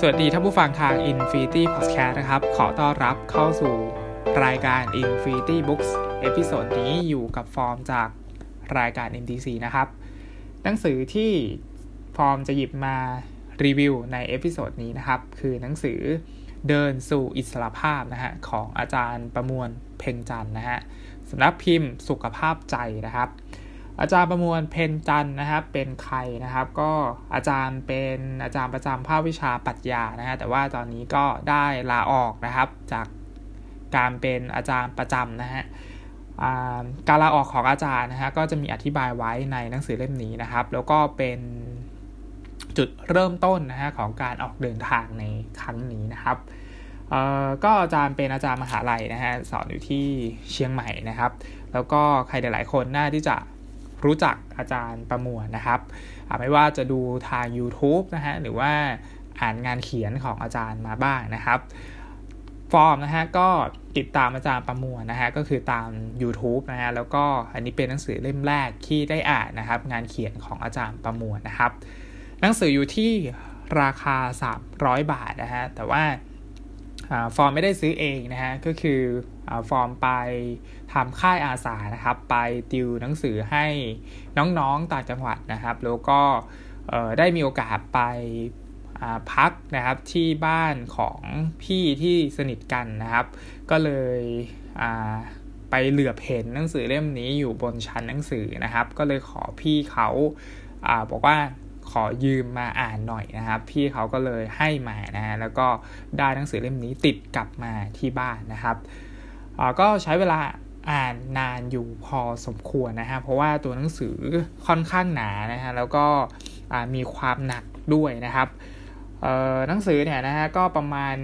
สวัสดีท่านผู้ฟังทาง Infinity Podcast นะครับ ขอต้อนรับเข้าสู่รายการ Infinity Books episode นี้อยู่กับฟอร์มจากรายการ MTC นะครับ หนังสือที่ฟอร์มจะหยิบมารีวิวใน episode นี้นะครับ คือหนังสือเดินสู่อิสรภาพนะฮะของอาจารย์ประมวลเพ็งจันทร์นะฮะสำนักพิมพ์สุขภาพใจนะครับ อาจารย์ประมวลเพ็งจันทร์นะครับ เป็นใครนะครับ ก็อาจารย์เป็นอาจารย์ประจำภาควิชาปรัชญานะฮะแต่ว่าตอนนี้ก็ได้ลาออกนะครับ จากการเป็นอาจารย์ประจำนะฮะการลาออกของอาจารย์นะฮะก็จะมีอธิบายไว้ในหนังสือเล่มนี้นะครับ แล้วก็เป็นจุดเริ่มต้นนะฮะของการออกเดินทางในครั้งนี้นะครับก็อาจารย์เป็นอาจารย์มหาลัยนะฮะสอนอยู่ที่เชียงใหม่นะครับ แล้วก็ใครหลายๆคนน่าที่จะ รู้จักอาจารย์ประมวลนะครับไม่ว่าจะดูทาง YouTube นะฮะหรือว่าอ่านงานเขียนของอาจารย์มาบ้างนะครับฟอร์มนะฮะก็ติดตามอาจารย์ประมวลนะฮะก็คือตาม YouTube นะฮะแล้วก็อันนี้เป็นหนังสือเล่มแรกที่ได้อ่านนะครับ งานเขียนของอาจารย์ประมวลนะครับ หนังสืออยู่ที่ราคา 300 บาทนะฮะแต่ว่า ฟอร์มไม่ได้ซื้อเองนะฮะก็คือฟอร์มไปทำค่ายอาสานะครับ ไปติวหนังสือให้น้องๆต่างจังหวัดนะครับ แล้วก็ได้มีโอกาสไปพักนะครับที่บ้านของพี่ที่สนิทกันนะครับ ก็เลยไปเหลือบเห็นหนังสือเล่มนี้อยู่บนชั้นหนังสือนะครับ ก็เลยขอพี่เขาบอกว่า ขอยืมมาอ่านหน่อยนะครับ พี่เขาก็เลยให้มานะฮะแล้วก็ได้หนังสือเล่มนี้ติดกลับมาที่บ้านนะครับก็ใช้เวลาอ่านนานอยู่พอสมควรนะฮะเพราะว่าตัวหนังสือค่อนข้างหนานะฮะแล้วก็มีความหนักด้วยนะครับหนังสือเนี่ยนะฮะก็ประมาณ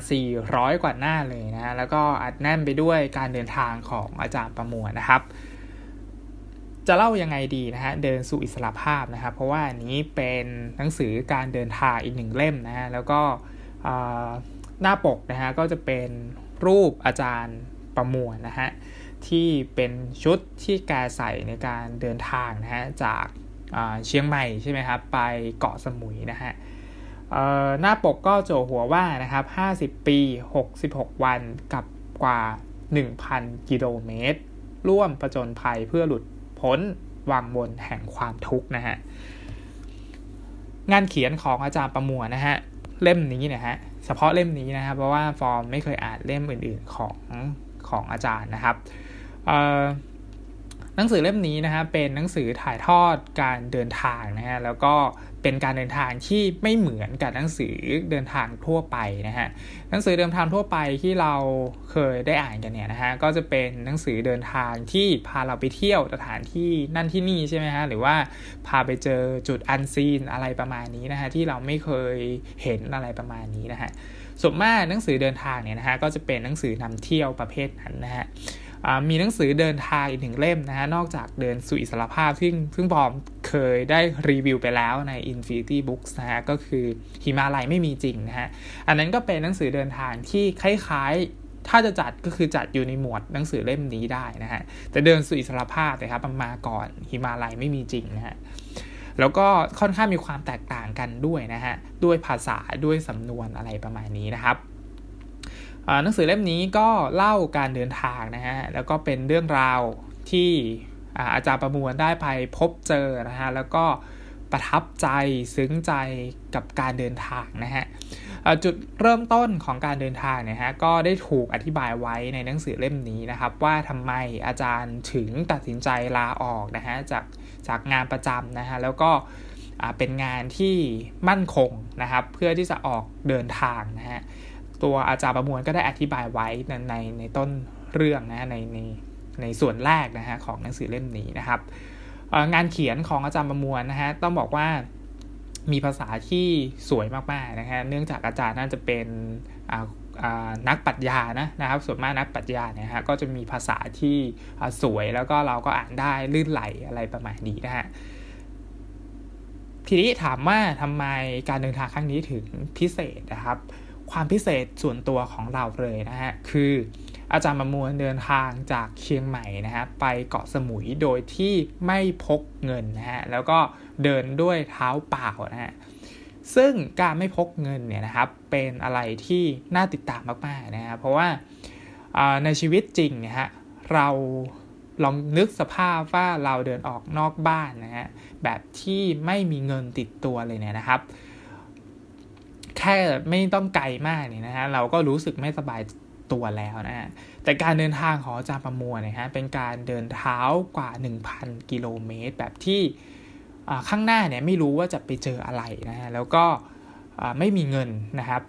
400 กว่าหน้าเลยนะฮะแล้วก็อัดแน่นไปด้วยการเดินทางของอาจารย์ประมวลนะครับ จะเล่ายังไงดีนะฮะเดินสู่อิสระภาพนะครับ เพราะว่าอันนี้เป็นหนังสือการเดินทางอีกหนึ่งเล่มนะฮะแล้วก็หน้าปกนะฮะก็จะเป็นรูปอาจารย์ประมวลนะฮะที่เป็นชุดที่แกใส่ในการเดินทางนะฮะจากเชียงใหม่ใช่ไหมครับไปเกาะสมุยนะฮะหน้าปกก็โจหัวว่านะครับ 50 ปี 66 วันกับกว่า 1,000 กิโลเมตร ร่วมประจนภัยเพื่อหลุด พ้นวังวนแห่งความทุกข์นะฮะงานเขียนของอาจารย์ประมวลนะฮะเล่มนี้นะฮะเฉพาะเล่มนี้นะครับ เพราะว่าฟอร์มไม่เคยอ่านเล่มอื่น ๆของของอาจารย์นะครับ นังสือเล่มนี้นะฮะเป็นหนังสือถ่ายทอดการเดินทางนะฮะแล้วก็เป็นการเดินทางที่ไม่เหมือนกับหนังสือเดินทางทั่วไปนะฮะหนังสือเดินทางทั่วไปที่เราเคยได้อ่านกันเนี่ยนะฮะก็จะเป็นหนังสือเดินทางที่พาเราไปเที่ยวสถานที่นั่นที่นี่ใช่ไหมฮะหรือว่าพาไปเจอจุดอันซีนอะไรประมาณนี้นะฮะที่เราไม่เคยเห็นอะไรประมาณนี้นะฮะส่วนมากหนังสือเดินทางเนี่ยนะฮะก็จะเป็นหนังสือนำเที่ยวประเภทนั้นนะฮะ มีหนังสือเดินทางอีกหนึ่งเล่มนะฮะนอกจากเดินสู่อิสรภาพซึ่งซึ่งบอมเคยได้รีวิวไปแล้วใน Infinity Books นะฮะก็คือหิมาลัยไม่มีจริงนะฮะอันนั้นก็เป็นหนังสือเดินทางที่คล้ายๆ ถ้าจะจัดก็คือจัดอยู่ในหมวดหนังสือเล่มนี้ได้นะฮะแต่เดินสู่อิสรภาพนะครับมันมาก่อนหิมาลัยไม่มีจริงนะฮะแล้วก็ค่อนข้างมีความแตกต่างกันด้วยนะฮะด้วยภาษาด้วยสำนวนอะไรประมาณนี้นะครับ หนังสือเล่มนี้ก็เล่าการเดินทางนะฮะแล้วก็เป็นเรื่องราวที่อาจารย์ประมวลได้ไปพบเจอนะฮะแล้วก็ประทับใจซึ้งใจกับการเดินทางนะฮะจุดเริ่มต้นของการเดินทางเนี่ยฮะก็ได้ถูกอธิบายไว้ในหนังสือเล่มนี้นะครับ ว่าทำไมอาจารย์ถึงตัดสินใจลาออกนะฮะจากจากงานประจำนะฮะแล้วก็เป็นงานที่มั่นคงนะครับ เพื่อที่จะออกเดินทางนะฮะ ตัวอาจารย์ประมวลก็ได้อธิบายไว้ในในในต้นเรื่องนะในในในส่วนแรกนะฮะของหนังสือเล่มนี้นะครับงานเขียนของอาจารย์ประมวลนะฮะต้องบอกว่ามีภาษาที่สวยมากๆนะฮะเนื่องจากอาจารย์น่าจะเป็นนักปรัชญานะนะครับส่วนมากนักปรัชญาเนี่ยฮะก็จะมีภาษาที่สวยแล้วก็เราก็อ่านได้ลื่นไหลอะไรประมาณนี้นะฮะทีนี้ถามว่าทำไมการเดินทางครั้งนี้ถึงพิเศษนะครับ ความพิเศษส่วนตัวของเราเลยนะฮะคืออาจารย์ประมวลเดินทางจากเชียงใหม่นะฮะไปเกาะสมุยโดยที่ไม่พกเงินนะฮะแล้วก็เดินด้วยเท้าเปล่านะฮะซึ่งการไม่พกเงินเนี่ยนะครับเป็นอะไรที่น่าติดตามมากๆนะครับเพราะว่าในชีวิตจริงนี่ยฮะเราลองนึกสภาพว่าเราเดินออกนอกบ้านนะฮะแบบที่ไม่มีเงินติดตัวเลยเนี่ยนะครับ แค่ไม่ต้องไกลมากเนี่ยนะฮะเราก็รู้สึกไม่สบายตัวแล้วนะฮะแต่การเดินทางของอาจารย์ประมวลนี่ยฮะเป็นการเดินเท้ากว่า 1,000 กิโลเมตร แบบที่ข้างหน้าเนี่ยไม่รู้ว่าจะไปเจออะไรนะฮะแล้วก็ไม่มีเงินนะครับ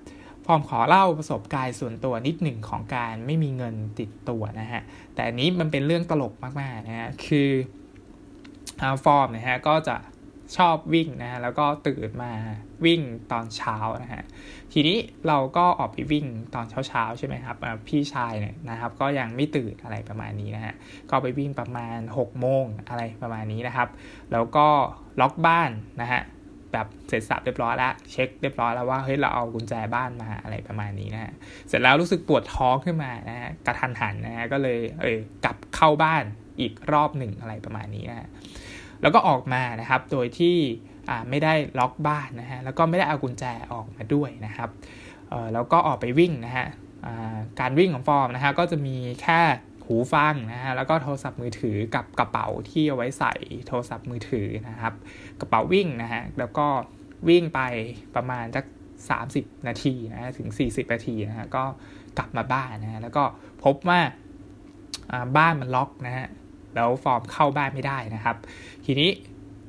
ฟอร์มขอเล่าประสบการณ์ส่วนตัวนิดหนึ่งของการไม่มีเงินติดตัวนะฮะแต่อันนี้มันเป็นเรื่องตลกมากๆนะฮะคือฟอร์มนะฮะก็จะ ชอบวิ่งนะฮะแล้วก็ตื่นมาวิ่งตอนเช้านะฮะทีนี้เราก็ออกไปวิ่งตอนเช้าๆใช่ไหมครับพี่ชายเนี่ยนะครับ ก็ยังไม่ตื่นอะไรประมาณนี้นะฮะก็ไปวิ่งประมาณ6โมงอะไรประมาณนี้นะครับ แล้วก็ล็อกบ้านนะฮะแบบเสร็จสับเรียบร้อยแล้วเช็คเรียบร้อยแล้วว่าเฮ้ยเราเอากุญแจบ้านมาอะไรประมาณนี้นะฮะเสร็จแล้วรู้สึกปวดท้องขึ้นมานะฮะกระทันหันนะฮะก็เลยเออกลับเข้าบ้านอีกรอบหนึ่งอะไรประมาณนี้นะฮะ แล้วก็ออกมานะครับ โดยที่ไม่ได้ล็อกบ้านนะฮะ แล้วก็ไม่ได้เอากุญแจออกมาด้วยนะครับ แล้วก็ออกไปวิ่งนะฮะการวิ่งของฟอร์มนะฮะก็จะมีแค่หูฟังนะฮะ แล้วก็โทรศัพท์มือถือกับกระเป๋าที่เอาไว้ใส่โทรศัพท์มือถือนะครับ กระเป๋าวิ่งนะฮะ แล้วก็วิ่งไปประมาณสัก30 นาทีนะถึง 40 นาทีนะฮะก็กลับมาบ้านนะฮะแล้วก็พบว่าบ้านมันล็อกนะฮะ แล้วฟอร์มเข้าบ้านไม่ได้นะครับ ทีนี้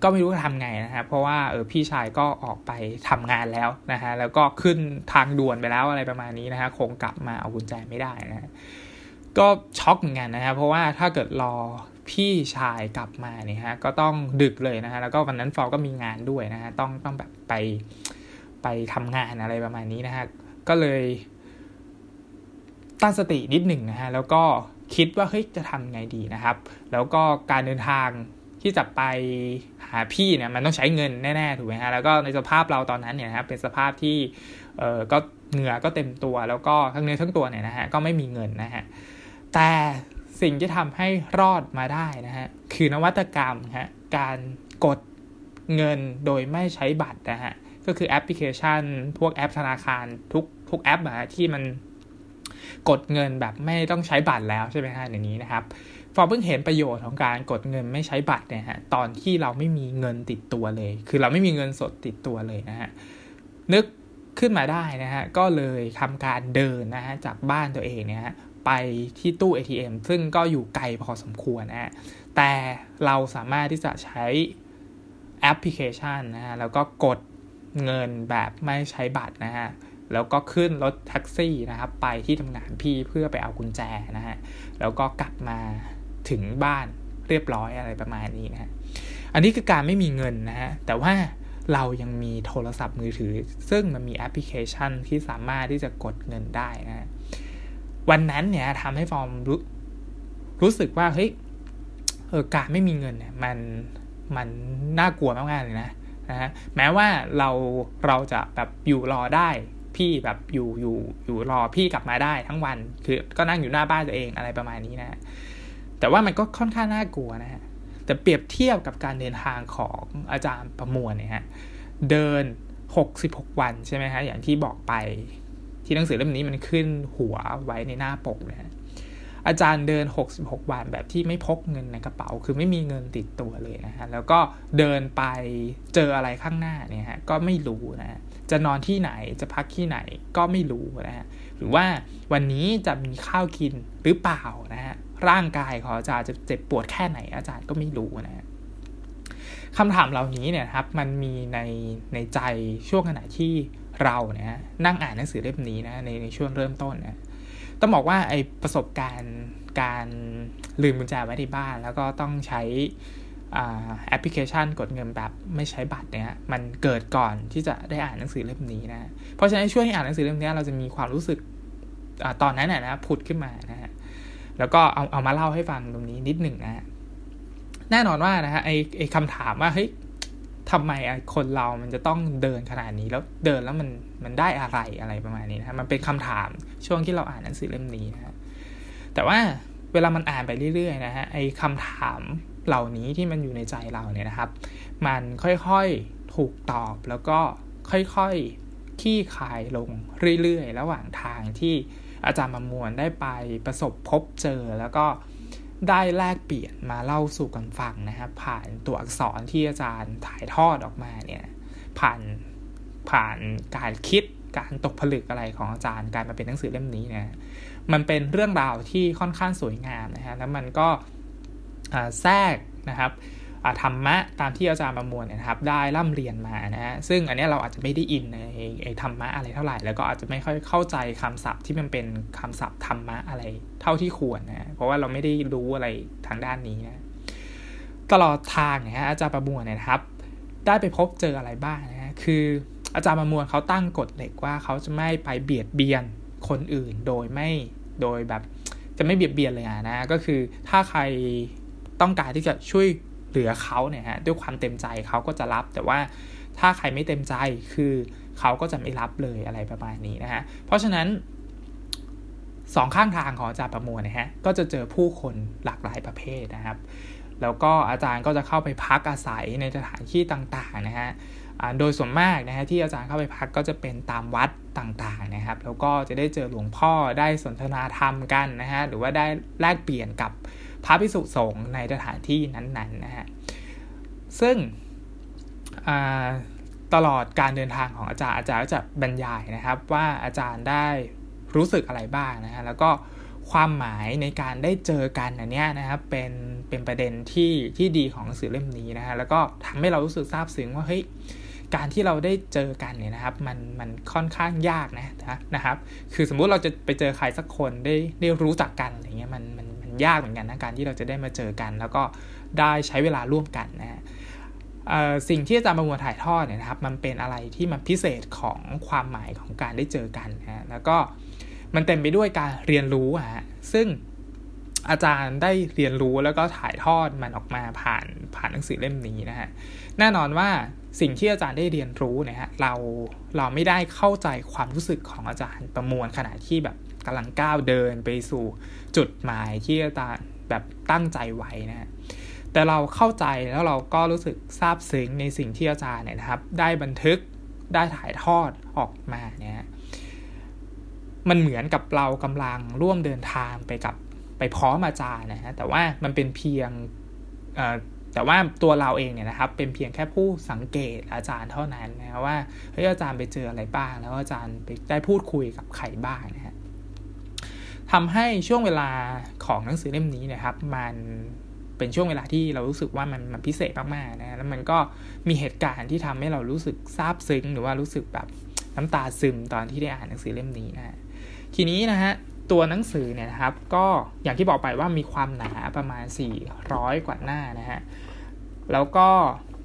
ก็ไม่รู้จะทำไงนะครับเพราะว่าเออพี่ชายก็ออกไปทำงานแล้วนะฮะแล้วก็ขึ้นทางด่วนไปแล้วอะไรประมาณนี้นะฮะคงกลับมาเอากุญแจไม่ได้นะฮะก็ช็อกเหมือนกันนะครับเพราะว่าถ้าเกิดรอพี่ชายกลับมาเนี่ยฮะก็ต้องดึกเลยนะฮะแล้วก็วันนั้นฟอก็มีงานด้วยนะฮะต้องต้องแบบไปไปทำงานอะไรประมาณนี้นะฮะก็เลยตั้งสตินิดหนึ่งนะฮะแล้วก็ คิดว่าเฮ้ยจะทำไงดีนะครับ แล้วก็การเดินทางที่จะไปหาพี่เนี่ยมันต้องใช้เงินแน่ๆถูกไหมฮะแล้วก็ในสภาพเราตอนนั้นเนี่ยนะครับเป็นสภาพที่เออก็เหงื่อก็เต็มตัว แล้วก็ทั้งเนื้อทั้งตัวเนี่ยนะฮะก็ไม่มีเงินนะฮะแต่สิ่งที่ทำให้รอดมาได้นะฮะคือนวัตกรรมฮะการกดเงินโดยไม่ใช้บัตรนะฮะก็คือแอปพลิเคชัน พวกแอปธนาคารทุกทุกแอปอะที่มัน กดเงินแบบไม่ต้องใช้บัตรแล้วใช่ไหมฮะอย่างนี้นะครับฟอร์เพิ่งเห็นประโยชน์ของการกดเงินไม่ใช้บัตรเนี่ยฮะตอนที่เราไม่มีเงินติดตัวเลย คือเราไม่มีเงินสดติดตัวเลยนะฮะนึกขึ้นมาได้นะฮะก็เลยทำการเดินนะฮะจากบ้านตัวเองเนี่ยฮะไปที่ตู้ ATM ซึ่งก็อยู่ไกลพอสมควรนะฮะแต่เราสามารถที่จะใช้แอปพลิเคชันนะฮะแล้วก็กดเงินแบบไม่ใช้บัตรนะฮะ แล้วก็ขึ้นรถแท็กซี่นะครับ ไปที่ทำงานพี่เพื่อไปเอากุญแจนะฮะแล้วก็กลับมาถึงบ้านเรียบร้อยอะไรประมาณนี้นะฮะอันนี้คือการไม่มีเงินนะฮะแต่ว่าเรายังมีโทรศัพท์มือถือ ซึ่งมันมีแอปพลิเคชันที่สามารถที่จะกดเงินได้นะฮะวันนั้นเนี่ยทำให้ฟอร์มรู้รู้สึกว่าเฮ้ยเออการไม่มีเงินเนี่ยมันมันน่ากลัวมากๆเลยนะนะฮะแม้ว่าเราเราจะแบบอยู่รอได้ พี่แบบอยู่อยู่อยู่รอพี่กลับมาได้ทั้งวัน คือก็นั่งอยู่หน้าบ้านตัวเองอะไรประมาณนี้นะ แต่ว่ามันก็ค่อนข้างน่ากลัวนะฮะแต่เปรียบเทียบกับการเดินทางของอาจารย์ประมวลเนี่ยฮะเดินหกสิบหกวันใช่ไหมฮะอย่างที่บอกไปที่หนังสือเล่มนี้มันขึ้นหัวไว้ในหน้าปกนะอาจารย์เดิน 66 วันแบบที่ไม่พกเงินในกระเป๋า คือไม่มีเงินติดตัวเลยนะฮะ แล้วก็เดินไปเจออะไรข้างหน้าเนี่ยฮะ ก็ไม่รู้นะ จะนอนที่ไหนจะพักที่ไหนก็ไม่รู้นะฮะหรือว่าวันนี้จะมีข้าวกินหรือเปล่านะฮะร่างกายของอาจารย์จะเจ็บปวดแค่ไหนอาจารย์ก็ไม่รู้นะฮะคำถามเหล่านี้เนี่ยครับมันมีในในใจช่วงขณะที่เราเนี่ยนั่งอ่านหนังสือเล่มนี้นะในในช่วงเริ่มต้นนะต้องบอกว่าไอประสบการณ์การลืมกุญแจไว้ที่บ้าน แล้วก็ต้องใช้ แอปพลิเคชันกดเงินแบบไม่ใช้บัตรเนี่ยมันเกิดก่อนที่จะได้อ่านหนังสือเล่มนี้นะ เพราะฉะนั้นช่วงที่อ่านหนังสือเล่มนี้เราจะมีความรู้สึกอตอนนั้นนะนะผุดขึ้นมานะฮะแล้วก็เอาเอามาเล่าให้ฟังตรงนี้นิดหนึ่งนะแน่นอนว่านะฮะไอไอคำถามว่าเฮ้ยทำไมคนเรามันจะต้องเดินขนาดนี้แล้วเดินแล้วมันมันได้อะไรอะไรประมาณนี้นะมันเป็นคำถามช่วงที่เราอ่านหนังสือเล่มนี้นะฮะแต่ว่าเวลามันอ่านไปเรื่อยๆนะฮะไอ้คำถาม เหล่านี้ที่มันอยู่ในใจเราเนี่ยนะครับ มันค่อยๆถูกตอบแล้วก็ค่อยๆขี้คายลงเรื่อยๆ ระหว่างทางที่อาจารย์ประมวลได้ไปประสบพบเจอแล้วก็ได้แลกเปลี่ยนมาเล่าสู่กันฟังนะครับ ผ่านตัวอักษรที่อาจารย์ถ่ายทอดออกมาเนี่ยผ่านผ่านการคิดการตกผลึกอะไรของอาจารย์การมาเป็นหนังสือเล่มนี้นะมันเป็นเรื่องราวที่ค่อนข้างสวยงามนะฮะแล้วมันก็ แทรกนะครับธรรมะตามที่อาจารย์ประมวลนะครับ ได้ร่ำเรียนมานะฮะซึ่งอันนี้เราอาจจะไม่ได้อินในไอ้ธรรมะอะไรเท่าไหร่ แล้วก็อาจจะไม่ค่อยเข้าใจคำศัพท์ที่มันเป็นคำศัพท์ธรรมะอะไรเท่าที่ควรนะเพราะว่าเราไม่ได้รู้อะไรทางด้านนี้นะตลอดทางเนี่ยอาจารย์ประมวลนี่ยครับ ได้ไปพบเจออะไรบ้างนะคืออาจารย์ประมวลเขาตั้งกฎเหล็กว่าเขาจะไม่ไปเบียดเบียนคนอื่นโดยไม่โดยแบบจะไม่เบียดเบียนเลยนะก็คือถ้าใคร ต้องการที่จะช่วยเหลือเขาเนี่ยฮะด้วยความเต็มใจเขาก็จะรับ แต่ว่าถ้าใครไม่เต็มใจคือเขาก็จะไม่รับเลยอะไรประมาณนี้นะฮะเพราะฉะนั้นสองข้างทางของอาจารย์ประมวลนะฮะก็จะเจอผู้คนหลากหลายประเภทนะครับ แล้วก็อาจารย์ก็จะเข้าไปพักอาศัยในสถานที่ต่างๆนะฮะโดยส่วนมากนะฮะที่อาจารย์เข้าไปพักก็จะเป็นตามวัดต่างๆนะครับ แล้วก็จะได้เจอหลวงพ่อได้สนทนาธรรมกันนะฮะหรือว่าได้แลกเปลี่ยนกับ พระภิกษุสงฆ์ในสถานที่นั้นๆนะฮะซึ่งตลอดการเดินทางของอาจารย์อาจารย์ก็จะบรรยายนะครับ ว่าอาจารย์ได้รู้สึกอะไรบ้างนะฮะแล้วก็ความหมายในการได้เจอกันอันนี้นะครับเป็นเป็นประเด็นที่ที่ดีของหนังสือเล่มนี้นะฮะแล้วก็ทำให้เรารู้สึกซาบซึ้งว่าเฮ้ยการที่เราได้เจอกันเนี่ยนะครับ มันมันค่อนข้างยากนะนะครับ คือสมมุติเราจะไปเจอใครสักคนได้ได้รู้จักกันอะไรเงี้ยมันมัน ยากเหมือนกันนะการที่เราจะได้มาเจอกัน แล้วก็ได้ใช้เวลาร่วมกันนะฮะสิ่งที่อาจารย์ประมวลถ่ายทอดเนี่ยนะครับ มันเป็นอะไรที่มันพิเศษของความหมายของการได้เจอกันนะแล้วก็มันเต็มไปด้วยการเรียนรู้ฮะซึ่งอาจารย์ได้เรียนรู้แล้วก็ถ่ายทอดมันออกมาผ่านผ่านหนังสือเล่มนี้นะฮะแน่นอนว่าสิ่งที่อาจารย์ได้เรียนรู้เนี่ยฮะเราเราไม่ได้เข้าใจความรู้สึกของอาจารย์ประมวลขณะที่แบบกำลังก้าวเดินไปสู่ จุดหมายที่อาจารย์แบบตั้งใจไว้นะแต่เราเข้าใจแล้วเราก็รู้สึกซาบซึ้งในสิ่งที่อาจารย์เนี่ยนะครับ ได้บันทึกได้ถ่ายทอดออกมาเนี่ยมันเหมือนกับเรากำลังร่วมเดินทางไปกับไปพร้อมอาจารย์นะฮะแต่ว่ามันเป็นเพียงแต่ว่าตัวเราเองเนี่ยนะครับ เป็นเพียงแค่ผู้สังเกตอาจารย์เท่านั้นนะว่าเฮ้ยอาจารย์ไปเจออะไรบ้าง แล้วอาจารย์ไปได้พูดคุยกับใครบ้างนะฮะ ทำให้ช่วงเวลาของหนังสือเล่มนี้นะครับ มันเป็นช่วงเวลาที่เรารู้สึกว่ามันมันพิเศษมากๆนะแล้วมันก็มีเหตุการณ์ที่ทำให้เรารู้สึกซาบซึ้ง หรือว่ารู้สึกแบบน้ำตาซึมตอนที่ได้อ่านหนังสือเล่มนี้นะทีนี้นะฮะตัวหนังสือเนี่ยนะครับก็อย่างที่บอกไปว่ามีความหนาประมาณ 400 กว่าหน้านะฮะแล้วก็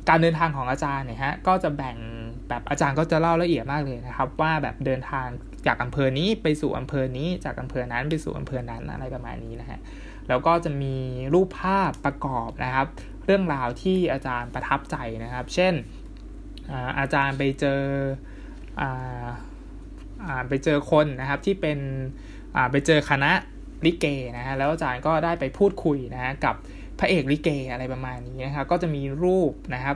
การเดินทางของอาจารย์เนี่ยฮะก็จะแบ่งแบบอาจารย์ก็จะเล่าละเอียดมากเลยนะครับ ว่าแบบเดินทาง จากอำเภอนี้ไปสู่อำเภอนี้จากอำเภอนั้นไปสู่อำเภอนั้นอะไรประมาณนี้นะฮะแล้วก็จะมีรูปภาพประกอบนะครับ เรื่องราวที่อาจารย์ประทับใจนะครับ เช่นอาจารย์ไปเจอไปเจอคนนะครับที่เป็นไปเจอคณะลิเกนะฮะแล้วอาจารย์ก็ได้ไปพูดคุยนะฮะกับ พระเอกลิเกอะไรประมาณนี้นะครับก็จะมีรูปนะครับ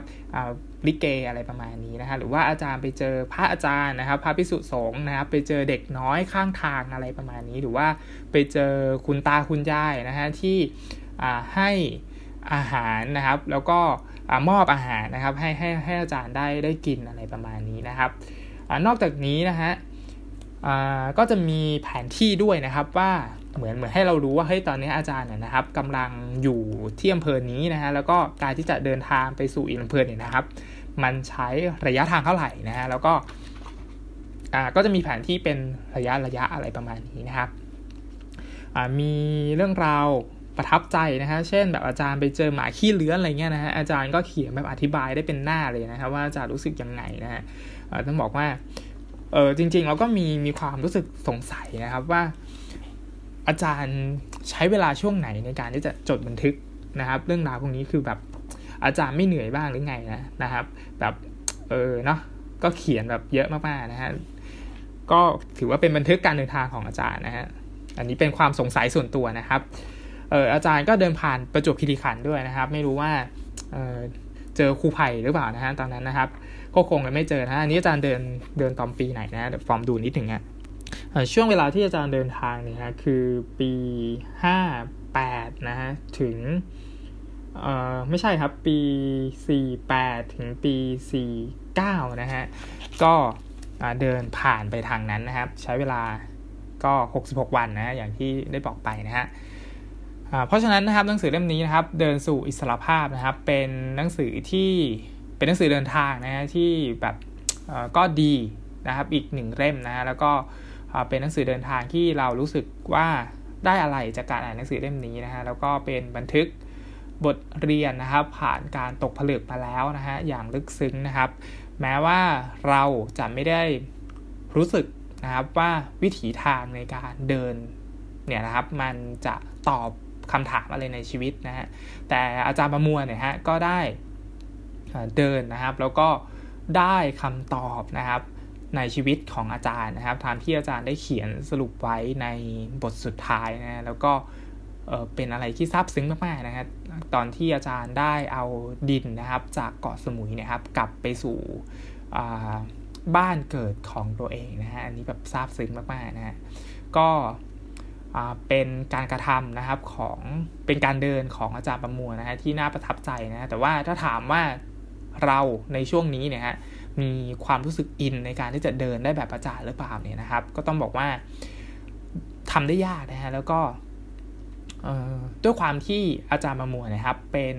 ลิเกอะไรประมาณนี้นะฮะหรือว่าอาจารย์ไปเจอพระอาจารย์นะครับ พระพิสุสงฆ์นะครับ ไปเจอเด็กน้อยข้างทางอะไรประมาณนี้ หรือว่าไปเจอคุณตาคุณยายนะฮะที่ให้อาหารนะครับ แล้วก็มอบอาหารนะครับให้ให้ให้อาจารย์ได้ได้กินอะไรประมาณนี้นะครับอนอกจากนี้นะฮะก็จะมีแผนที่ด้วยนะครับว่า เหมือนเหมือนให้เรารู้ว่าเฮ้ยตอนนี้อาจารย์เนี่ยนะครับกำลังอยู่ที่อำเภอนี้นะฮะแล้วก็การที่จะเดินทางไปสู่อีกอำเภอเนี่ยนะครับ มันใช้ระยะทางเท่าไหร่นะฮะแล้วก็อ่าก็จะมีแผนที่เป็นระยะระยะอะไรประมาณนี้นะครับอ่ามีเรื่องราวประทับใจนะฮะ เช่นแบบอาจารย์ไปเจอหมาขี้เลื้อนอะไรเงี้ยนะฮะ อาจารย์ก็เขียนแบบอธิบายได้เป็นหน้าเลยนะครับว่าอาจารย์รู้สึกยังไงนะฮะต้องบอกว่า เออจริงๆเราก็มีมีความรู้สึกสงสัยนะครับว่า อาจารย์ใช้เวลาช่วงไหนในการที่จะจดบันทึกนะครับ เรื่องราวพวกนี้คือแบบอาจารย์ไม่เหนื่อยบ้างหรือไงนะนะครับ แบบเออเนาะก็เขียนแบบเยอะมากๆนะฮะก็ถือว่าเป็นบันทึกการเดินทางของอาจารย์นะฮะอันนี้เป็นความสงสัยส่วนตัวนะครับเอออาจารย์ก็เดินผ่านประจวบคีรีขันธ์ด้วยนะครับ ไม่รู้ว่าเออเจอครูไผ่หรือเปล่านะฮะตอนนั้นนะครับก็คงไม่เจอนะอันนี้อาจารย์เดินเดินตอนปีไหนนะฟอร์มดูนิดหนึ่งอะ ช่วงเวลาที่อาจารย์เดินทางเนี่ยฮะคือปีห้าแปดนะฮะถึงเออไม่ใช่ครับปีสี่แปดถึงปีสี่เก้านะฮะก็เดินผ่านไปทางนั้นนะครับ ใช้เวลาก็ 66 วันนะอย่างที่ได้บอกไปนะฮะเพราะฉะนั้นนะครับหนังสือเล่มนี้นะครับ เดินสู่อิสรภาพนะครับ เป็นหนังสือที่เป็นหนังสือเดินทางนะฮะที่แบบก็ดีนะครับอีกหนึ่งเล่มนะฮะแล้วก็ เป็นหนังสือเดินทางที่เรารู้สึกว่าได้อะไรจากการอ่านหนังสือเล่มนี้นะฮะแล้วก็เป็นบันทึกบทเรียนนะครับ ผ่านการตกผลึกมาแล้วนะฮะอย่างลึกซึ้งนะครับ แม้ว่าเราจะไม่ได้รู้สึกนะครับว่าวิถีทางในการเดินเนี่ยนะครับ มันจะตอบคำถามอะไรในชีวิตนะฮะแต่อาจารย์ประมวลเนี่ยฮะก็ได้เดินนะครับ แล้วก็ได้คำตอบนะครับ ในชีวิตของอาจารย์นะครับตามที่อาจารย์ได้เขียนสรุปไว้ในบทสุดท้ายนะแล้วก็เป็นอะไรที่ซาบซึ้งมากๆนะครับตอนที่อาจารย์ได้เอาดินนะครับจากเกาะสมุยนะครับ กลับไปสู่บ้านเกิดของตัวเองนะฮะอันนี้แบบซาบซึ้งมากๆนะฮะก็เป็นการกระทำนะครับของเป็นการเดินของอาจารย์ประมวลนะฮะที่น่าประทับใจนะแต่ว่าถ้าถามว่าเราในช่วงนี้เนี่ยฮะ มีความรู้สึกอินในการที่จะเดินได้แบบอาจารย์หรือเปล่าเนี่ยนะครับ ก็ต้องบอกว่าทำได้ยากนะฮะแล้วก็ด้วยความที่อาจารย์ประมวนะครับ เป็น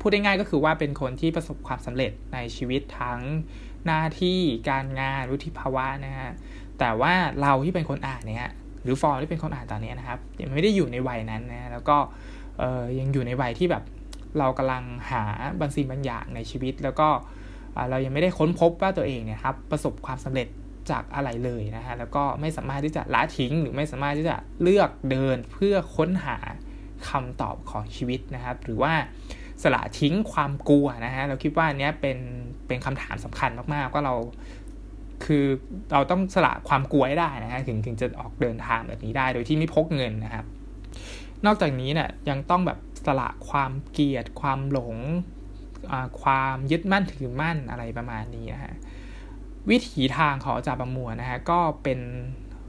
พูดได้ง่ายก็คือว่าเป็นคนที่ประสบความสำเร็จในชีวิตทั้งหน้าที่การงานวุฒิภาวะนะฮะแต่ว่าเราที่เป็นคนอ่านเนี่ยหรือฟอร์มที่เป็นคนอ่านตอนนี้นะครับยังไม่ได้อยู่ในวัยนั้นนะแล้วก็ยังอยู่ในวัยที่แบบเรากำลังหาบางสิ่งบางอย่างในชีวิต แล้วก็เเรายังไม่ได้ค้นพบว่าตัวเองเนี่ยครับประสบความสำเร็จจากอะไรเลยนะฮะแล้วก็ไม่สามารถที่จะละทิ้ง หรือไม่สามารถที่จะเลือกเดินเพื่อค้นหาคำตอบของชีวิตนะครับ หรือว่าสละทิ้งความกลัวนะฮะเราคิดว่านี้ยเป็นเป็นคำถามสำคัญมากๆว่าเราคือเราต้องสละความกลัวให้ได้นะฮะถึงถึงจะออกเดินทางแบบนี้ได้โดยที่ไม่พกเงินนะครับ นอกจากนี้เนี่ยยังต้องแบบสละความเกลียดความหลง ความยึดมั่นถือมั่นอะไรประมาณนี้นะฮะวิถีทางของอาจารย์ประมวลนะฮะก็เป็น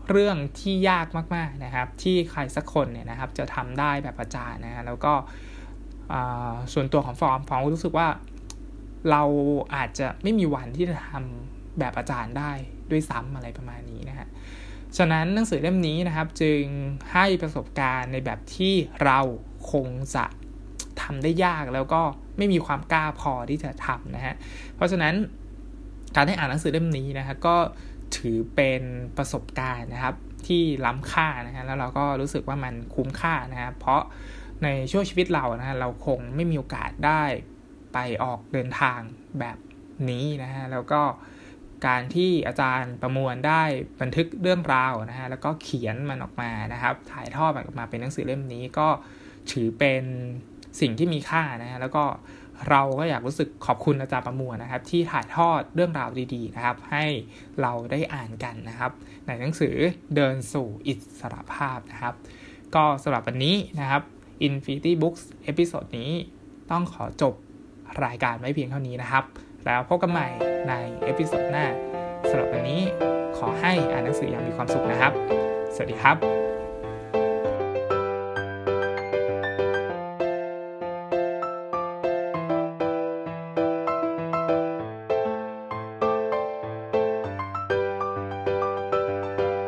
เรื่องที่ยากมากๆนะครับ ที่ใครสักคนเนี่ยนะครับ จะทำได้แบบอาจารย์นะฮะแล้วก็ส่วนตัวของฟอร์มฟอร์มรู้สึกว่าเราอาจจะไม่มีวันที่จะทำแบบอาจารย์ได้ด้วยซ้ำอะไรประมาณนี้นะฮะฉะนั้นหนังสือเล่มนี้นะครับ จึงให้ประสบการณ์ในแบบที่เราคงจะทำได้ยากแล้วก็ ไม่มีความกล้าพอที่จะทำนะฮะ เพราะฉะนั้นการได้อ่านหนังสือเล่มนี้นะฮะก็ถือเป็นประสบการณ์นะครับที่ล้ำค่านะฮะแล้วเราก็รู้สึกว่ามันคุ้มค่านะครับเพราะในช่วงชีวิตเรานะฮะเราคงไม่มีโอกาสได้ไปออกเดินทางแบบนี้นะฮะแล้วก็การที่อาจารย์ประมวลได้บันทึกเรื่องราวนะฮะแล้วก็เขียนมันออกมานะครับ ถ่ายทอดมันออกมาเป็นหนังสือเล่มนี้ก็ถือเป็น สิ่งที่มีค่านะฮะแล้วก็เราก็อยากรู้สึกขอบคุณอาจารย์ประมวลนะครับ ที่ถ่ายทอดเรื่องราวดีๆนะครับ ให้เราได้อ่านกันนะครับ ในหนังสือเดินสู่อิสรภาพนะครับ ก็สำหรับวันนี้นะครับ Infinity Books episode นี้ต้องขอจบรายการไว้เพียงเท่านี้นะครับ แล้วพบกันใหม่ใน episode หน้าสำหรับวันนี้ขอให้อ่านหนังสืออย่างมีความสุขนะครับ สวัสดีครับ